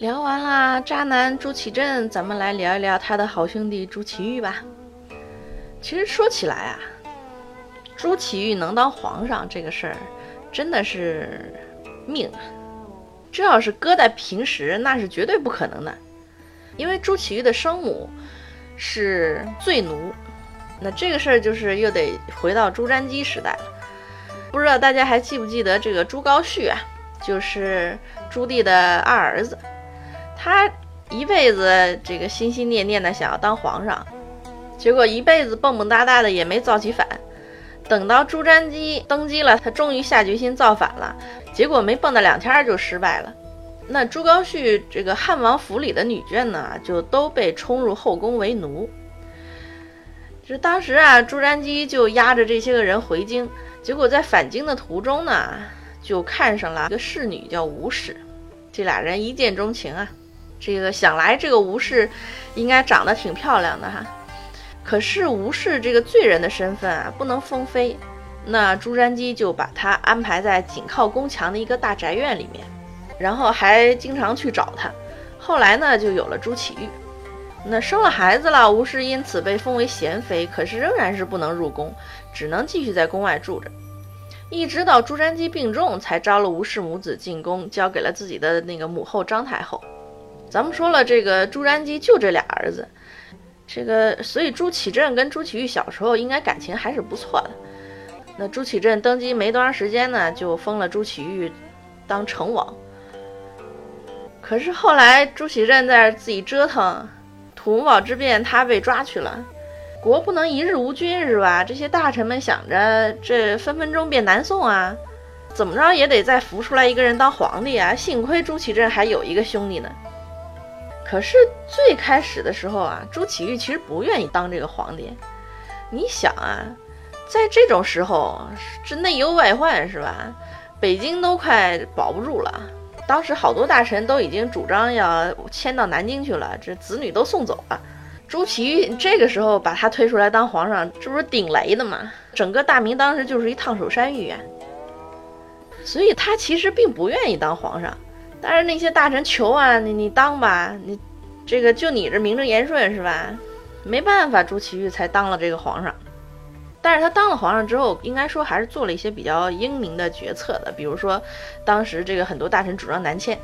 聊完了渣男朱祁镇，咱们来聊一聊他的好兄弟朱祁钰吧。其实说起来啊，朱祁钰能当皇上这个事儿，真的是命啊！这要是搁在平时，那是绝对不可能的。因为朱祁钰的生母是罪奴，那这个事儿就是又得回到朱瞻基时代了。不知道大家还记不记得这个朱高煦啊？就是朱棣的二儿子，他一辈子这个心心念念的想要当皇上，结果一辈子蹦蹦哒哒的也没造起反。等到朱瞻基登基了，他终于下决心造反了，结果没蹦跶两天就失败了。那朱高煦这个汉王府里的女眷呢，就都被冲入后宫为奴。这当时啊，朱瞻基就押着这些个人回京，结果在返京的途中呢，就看上了一个侍女叫吴氏，这俩人一见钟情啊。这个想来这个吴氏应该长得挺漂亮的哈，可是吴氏这个罪人的身份啊，不能封妃，那朱瞻基就把她安排在紧靠宫墙的一个大宅院里面。然后还经常去找他，后来呢，就有了朱祁钰。那生了孩子了，吴氏因此被封为贤妃，可是仍然是不能入宫，只能继续在宫外住着。一直到朱瞻基病重，才招了吴氏母子进宫，交给了自己的那个母后张太后。咱们说了，这个朱瞻基就这俩儿子，这个所以朱祁镇跟朱祁钰小时候应该感情还是不错的。那朱祁镇登基没多长时间呢，就封了朱祁钰当成王。可是后来朱祁镇在自己折腾，土木堡之变，他被抓去了。国不能一日无君是吧？这些大臣们想着，这分分钟变南宋啊，怎么着也得再扶出来一个人当皇帝啊。幸亏朱祁镇还有一个兄弟呢。可是最开始的时候啊，朱祁钰其实不愿意当这个皇帝。你想啊，在这种时候，这内忧外患是吧？北京都快保不住了。当时好多大臣都已经主张要迁到南京去了，这子女都送走了。朱祁钰这个时候把他推出来当皇上，这不是顶雷的吗？整个大明当时就是一烫手山芋啊。所以他其实并不愿意当皇上，但是那些大臣求啊，你你当吧，你这个就你这名正言顺是吧？没办法，朱祁钰才当了这个皇上。但是他当了皇上之后，应该说还是做了一些比较英明的决策的，比如说，当时这个很多大臣主张南迁。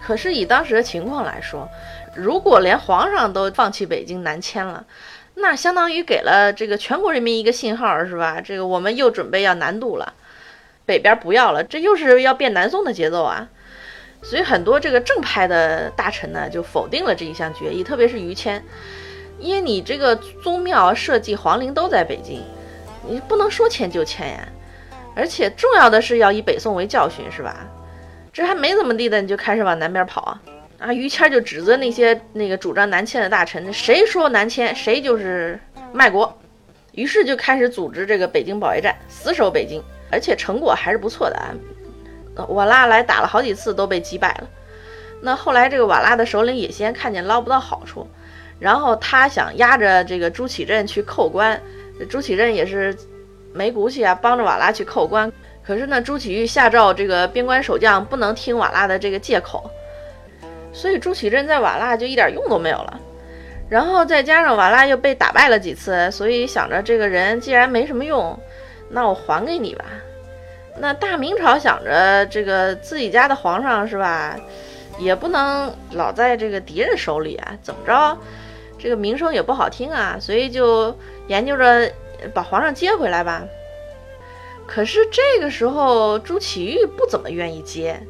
可是以当时的情况来说，如果连皇上都放弃北京南迁了，那相当于给了这个全国人民一个信号，是吧？这个我们又准备要南渡了，北边不要了，这又是要变南宋的节奏啊！所以很多这个正派的大臣呢，就否定了这一项决议，特别是于谦。因为你这个宗庙社稷皇陵都在北京，你不能说迁就迁呀。而且重要的是要以北宋为教训，是吧？这还没怎么地的，你就开始往南边跑啊！啊，于谦就指责那些那个主张南迁的大臣，谁说南迁，谁就是卖国。于是就开始组织这个北京保卫战，死守北京，而且成果还是不错的啊。瓦剌来打了好几次都被击败了。那后来这个瓦剌的首领也先看见捞不到好处。然后他想压着这个朱祁镇去扣关，朱祁镇也是没骨气啊，帮着瓦剌去扣关。可是呢，朱祁钰下诏这个边关守将不能听瓦剌的这个借口，所以朱祁镇在瓦剌就一点用都没有了。然后再加上瓦剌又被打败了几次，所以想着这个人既然没什么用，那我还给你吧。那大明朝想着这个自己家的皇上是吧，也不能老在这个敌人手里啊，怎么着？这个名声也不好听啊，所以就研究着把皇上接回来吧。可是这个时候朱祁钰不怎么愿意接，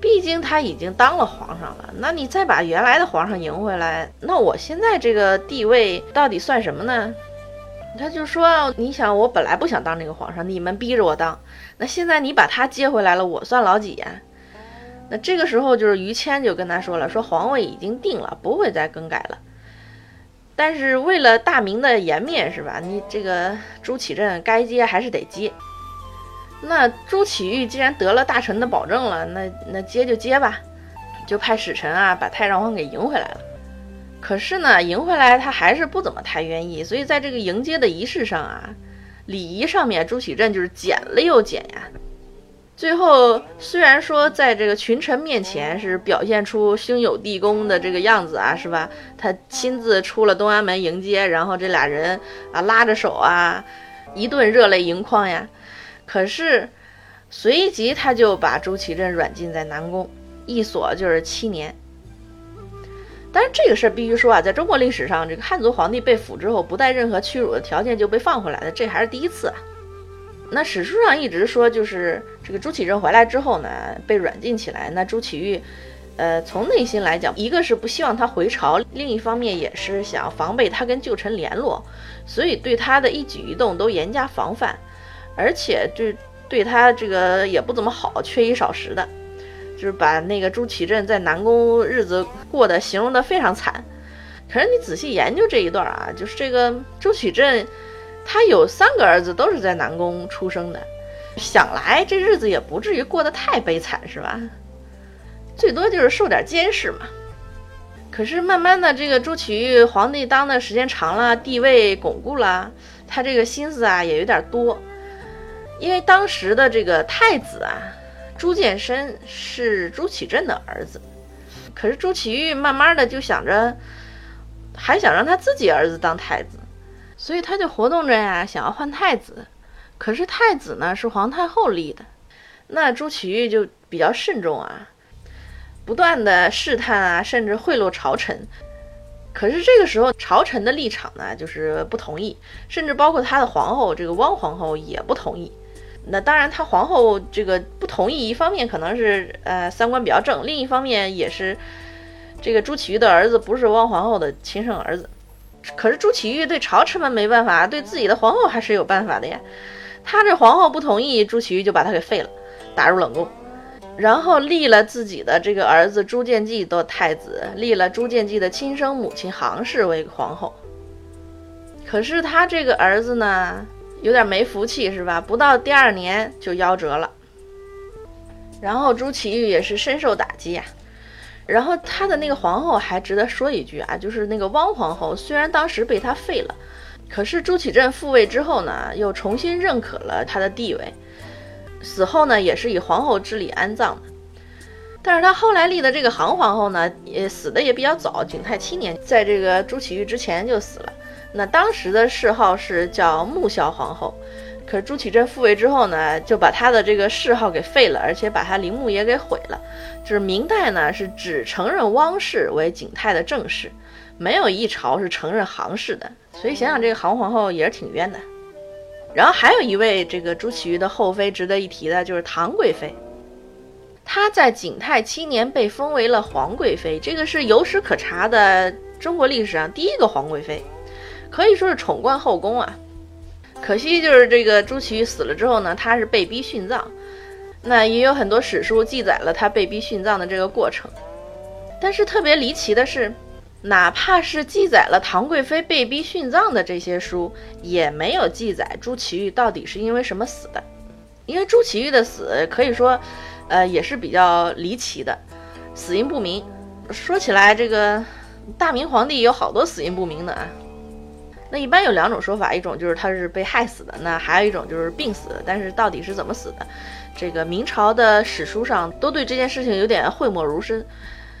毕竟他已经当了皇上了。那你再把原来的皇上迎回来，那我现在这个地位到底算什么呢？他就说：“你想，我本来不想当这个皇上，你们逼着我当。那现在你把他接回来了，我算老几呀？”那这个时候就是于谦就跟他说了：“说皇位已经定了，不会再更改了。”但是为了大明的颜面，是吧？你这个朱祁镇该接还是得接。那朱祁钰既然得了大臣的保证了，那那接就接吧，就派使臣啊把太上皇给迎回来了。可是呢，迎回来他还是不怎么太愿意，所以在这个迎接的仪式上啊，礼仪上面朱祁镇就是减了又减呀。最后虽然说在这个群臣面前是表现出兄友弟恭的这个样子啊，是吧？他亲自出了东安门迎接，然后这俩人啊拉着手啊，一顿热泪盈眶呀。可是随即他就把朱祁镇软禁在南宫，一锁就是七年。但是这个事儿必须说啊，在中国历史上，这个汉族皇帝被俘之后不带任何屈辱的条件就被放回来的，这还是第一次。那史书上一直说，就是这个朱祁镇回来之后呢，被软禁起来。那朱祁钰，呃，从内心来讲，一个是不希望他回朝，另一方面也是想防备他跟旧臣联络，所以对他的一举一动都严加防范，而且就对他这个也不怎么好，缺衣少食的，就是把那个朱祁镇在南宫日子过得形容得非常惨。可是你仔细研究这一段啊，就是这个朱祁镇。他有三个儿子，都是在南宫出生的，想来这日子也不至于过得太悲惨，是吧？最多就是受点监视嘛。可是慢慢的，这个朱祁钰皇帝当的时间长了，地位巩固了，他这个心思啊也有点多。因为当时的这个太子啊，朱见深是朱祁镇的儿子，可是朱祁钰慢慢的就想着，还想让他自己儿子当太子。所以他就活动着呀，想要换太子，可是太子呢是皇太后立的，那朱祁钰就比较慎重啊，不断的试探啊，甚至贿赂朝臣。可是这个时候朝臣的立场呢，就是不同意，甚至包括他的皇后这个汪皇后也不同意。那当然，他皇后这个不同意，一方面可能是呃三观比较正，另一方面也是这个朱祁钰的儿子不是汪皇后的亲生儿子。可是朱祁钰对朝臣们没办法，对自己的皇后还是有办法的呀。他这皇后不同意，朱祁钰就把他给废了，打入冷宫，然后立了自己的这个儿子朱见济做太子，立了朱见济的亲生母亲杭氏为皇后。可是他这个儿子呢，有点没福气，是吧？不到第二年就夭折了。然后朱祁钰也是深受打击呀。然后他的那个皇后还值得说一句啊，就是那个汪皇后，虽然当时被他废了，可是朱祁镇复位之后呢，又重新认可了他的地位，死后呢也是以皇后之礼安葬的。但是他后来立的这个杭皇后呢，也死的也比较早，景泰七年，在这个朱祁钰之前就死了。那当时的谥号是叫穆孝皇后。可是朱祁镇复位之后呢，就把他的这个谥号给废了，而且把他陵墓也给毁了。就是明代呢，是只承认汪氏为景泰的正室，没有一朝是承认杭氏的。所以想想这个杭皇后也是挺冤的。然后还有一位这个朱祁钰的后妃值得一提的，就是唐贵妃。她在景泰七年被封为了皇贵妃，这个是有史可查的中国历史上第一个皇贵妃，可以说是宠冠后宫啊。可惜就是这个朱祁钰死了之后呢，他是被逼殉葬，那也有很多史书记载了他被逼殉葬的这个过程。但是特别离奇的是，哪怕是记载了唐贵妃被逼殉葬的这些书，也没有记载朱祁钰到底是因为什么死的。因为朱祁钰的死可以说，呃，也是比较离奇的，死因不明。说起来，这个大明皇帝有好多死因不明的啊。那一般有两种说法，一种就是他是被害死的，那还有一种就是病死的。但是到底是怎么死的，这个明朝的史书上都对这件事情有点讳莫如深，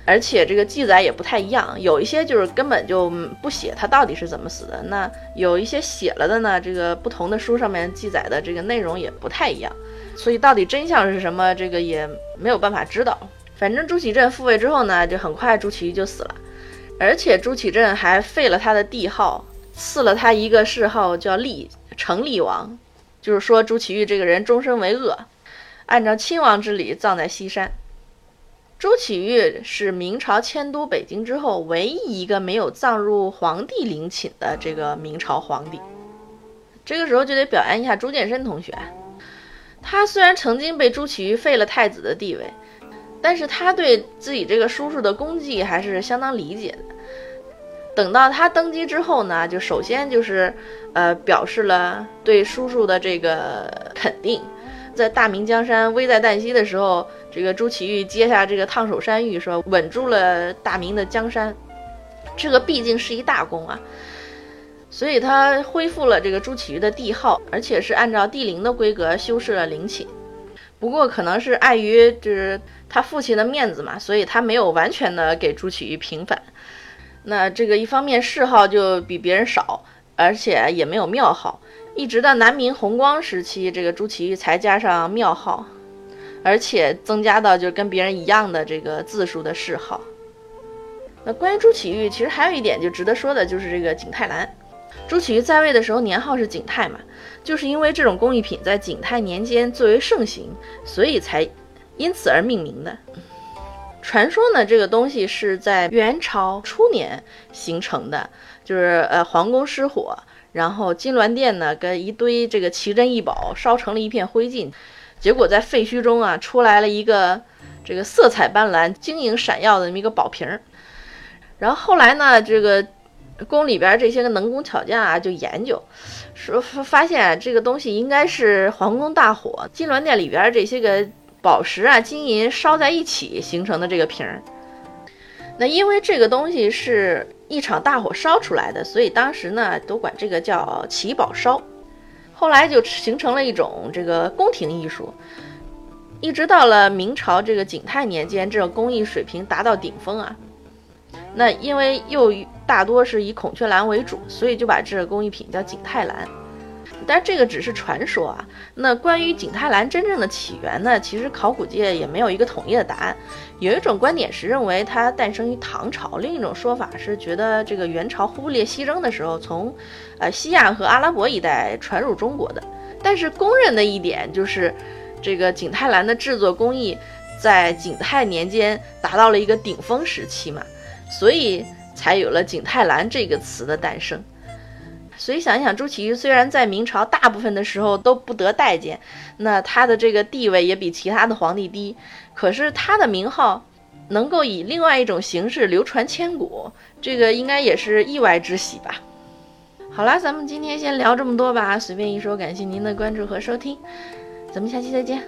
而且这个记载也不太一样，有一些就是根本就不写他到底是怎么死的。那有一些写了的呢，这个不同的书上面记载的这个内容也不太一样，所以到底真相是什么，这个也没有办法知道。反正朱祁镇复位之后呢，就很快朱祁钰就死了，而且朱祁镇还废了他的帝号。赐了他一个谥号，叫厉成厉王，就是说朱祁钰这个人终身为恶，按照亲王之礼葬在西山。朱祁钰是明朝迁都北京之后唯一一个没有葬入皇帝陵寝的这个明朝皇帝。这个时候就得表扬一下朱见深同学，他虽然曾经被朱祁钰废了太子的地位，但是他对自己这个叔叔的功绩还是相当理解的。等到他登基之后呢，就首先就是，呃，表示了对叔叔的这个肯定。在大明江山危在旦夕的时候，这个朱祁钰接下这个烫手山芋，说稳住了大明的江山，这个毕竟是一大功啊。所以他恢复了这个朱祁钰的帝号，而且是按照帝陵的规格修饰了陵寝。不过可能是碍于就是他父亲的面子嘛，所以他没有完全的给朱祁钰平反。那这个一方面谥号就比别人少，而且也没有庙号，一直到南明弘光时期，这个朱祁钰才加上庙号，而且增加到就跟别人一样的这个字数的谥号。那关于朱祁钰，其实还有一点就值得说的，就是这个景泰蓝。朱祁钰在位的时候年号是景泰嘛，就是因为这种工艺品在景泰年间最为盛行，所以才因此而命名的。传说呢，这个东西是在元朝初年形成的，就是呃皇宫失火，然后金銮殿呢跟一堆这个奇珍异宝烧成了一片灰烬，结果在废墟中啊出来了一个这个色彩斑斓、晶莹闪耀的这么一个宝瓶儿。然后后来呢，这个宫里边这些个能工巧匠啊就研究，说发现这个东西应该是皇宫大火，金銮殿里边这些个。宝石啊，金银烧在一起形成的这个瓶儿，那因为这个东西是一场大火烧出来的，所以当时呢都管这个叫奇宝烧。后来就形成了一种这个宫廷艺术，一直到了明朝这个景泰年间，这种工艺水平达到顶峰啊。那因为又大多是以孔雀蓝为主，所以就把这个工艺品叫景泰蓝。但这个只是传说啊。那关于景泰蓝真正的起源呢？其实考古界也没有一个统一的答案。有一种观点是认为它诞生于唐朝，另一种说法是觉得这个元朝忽必烈西征的时候从，呃西亚和阿拉伯一带传入中国的。但是公认的一点就是，这个景泰蓝的制作工艺在景泰年间达到了一个顶峰时期嘛，所以才有了景泰蓝这个词的诞生。所以想一想，朱祁钰虽然在明朝大部分的时候都不得待见，那他的这个地位也比其他的皇帝低，可是他的名号能够以另外一种形式流传千古，这个应该也是意外之喜吧。好啦，咱们今天先聊这么多吧，随便一说，感谢您的关注和收听，咱们下期再见。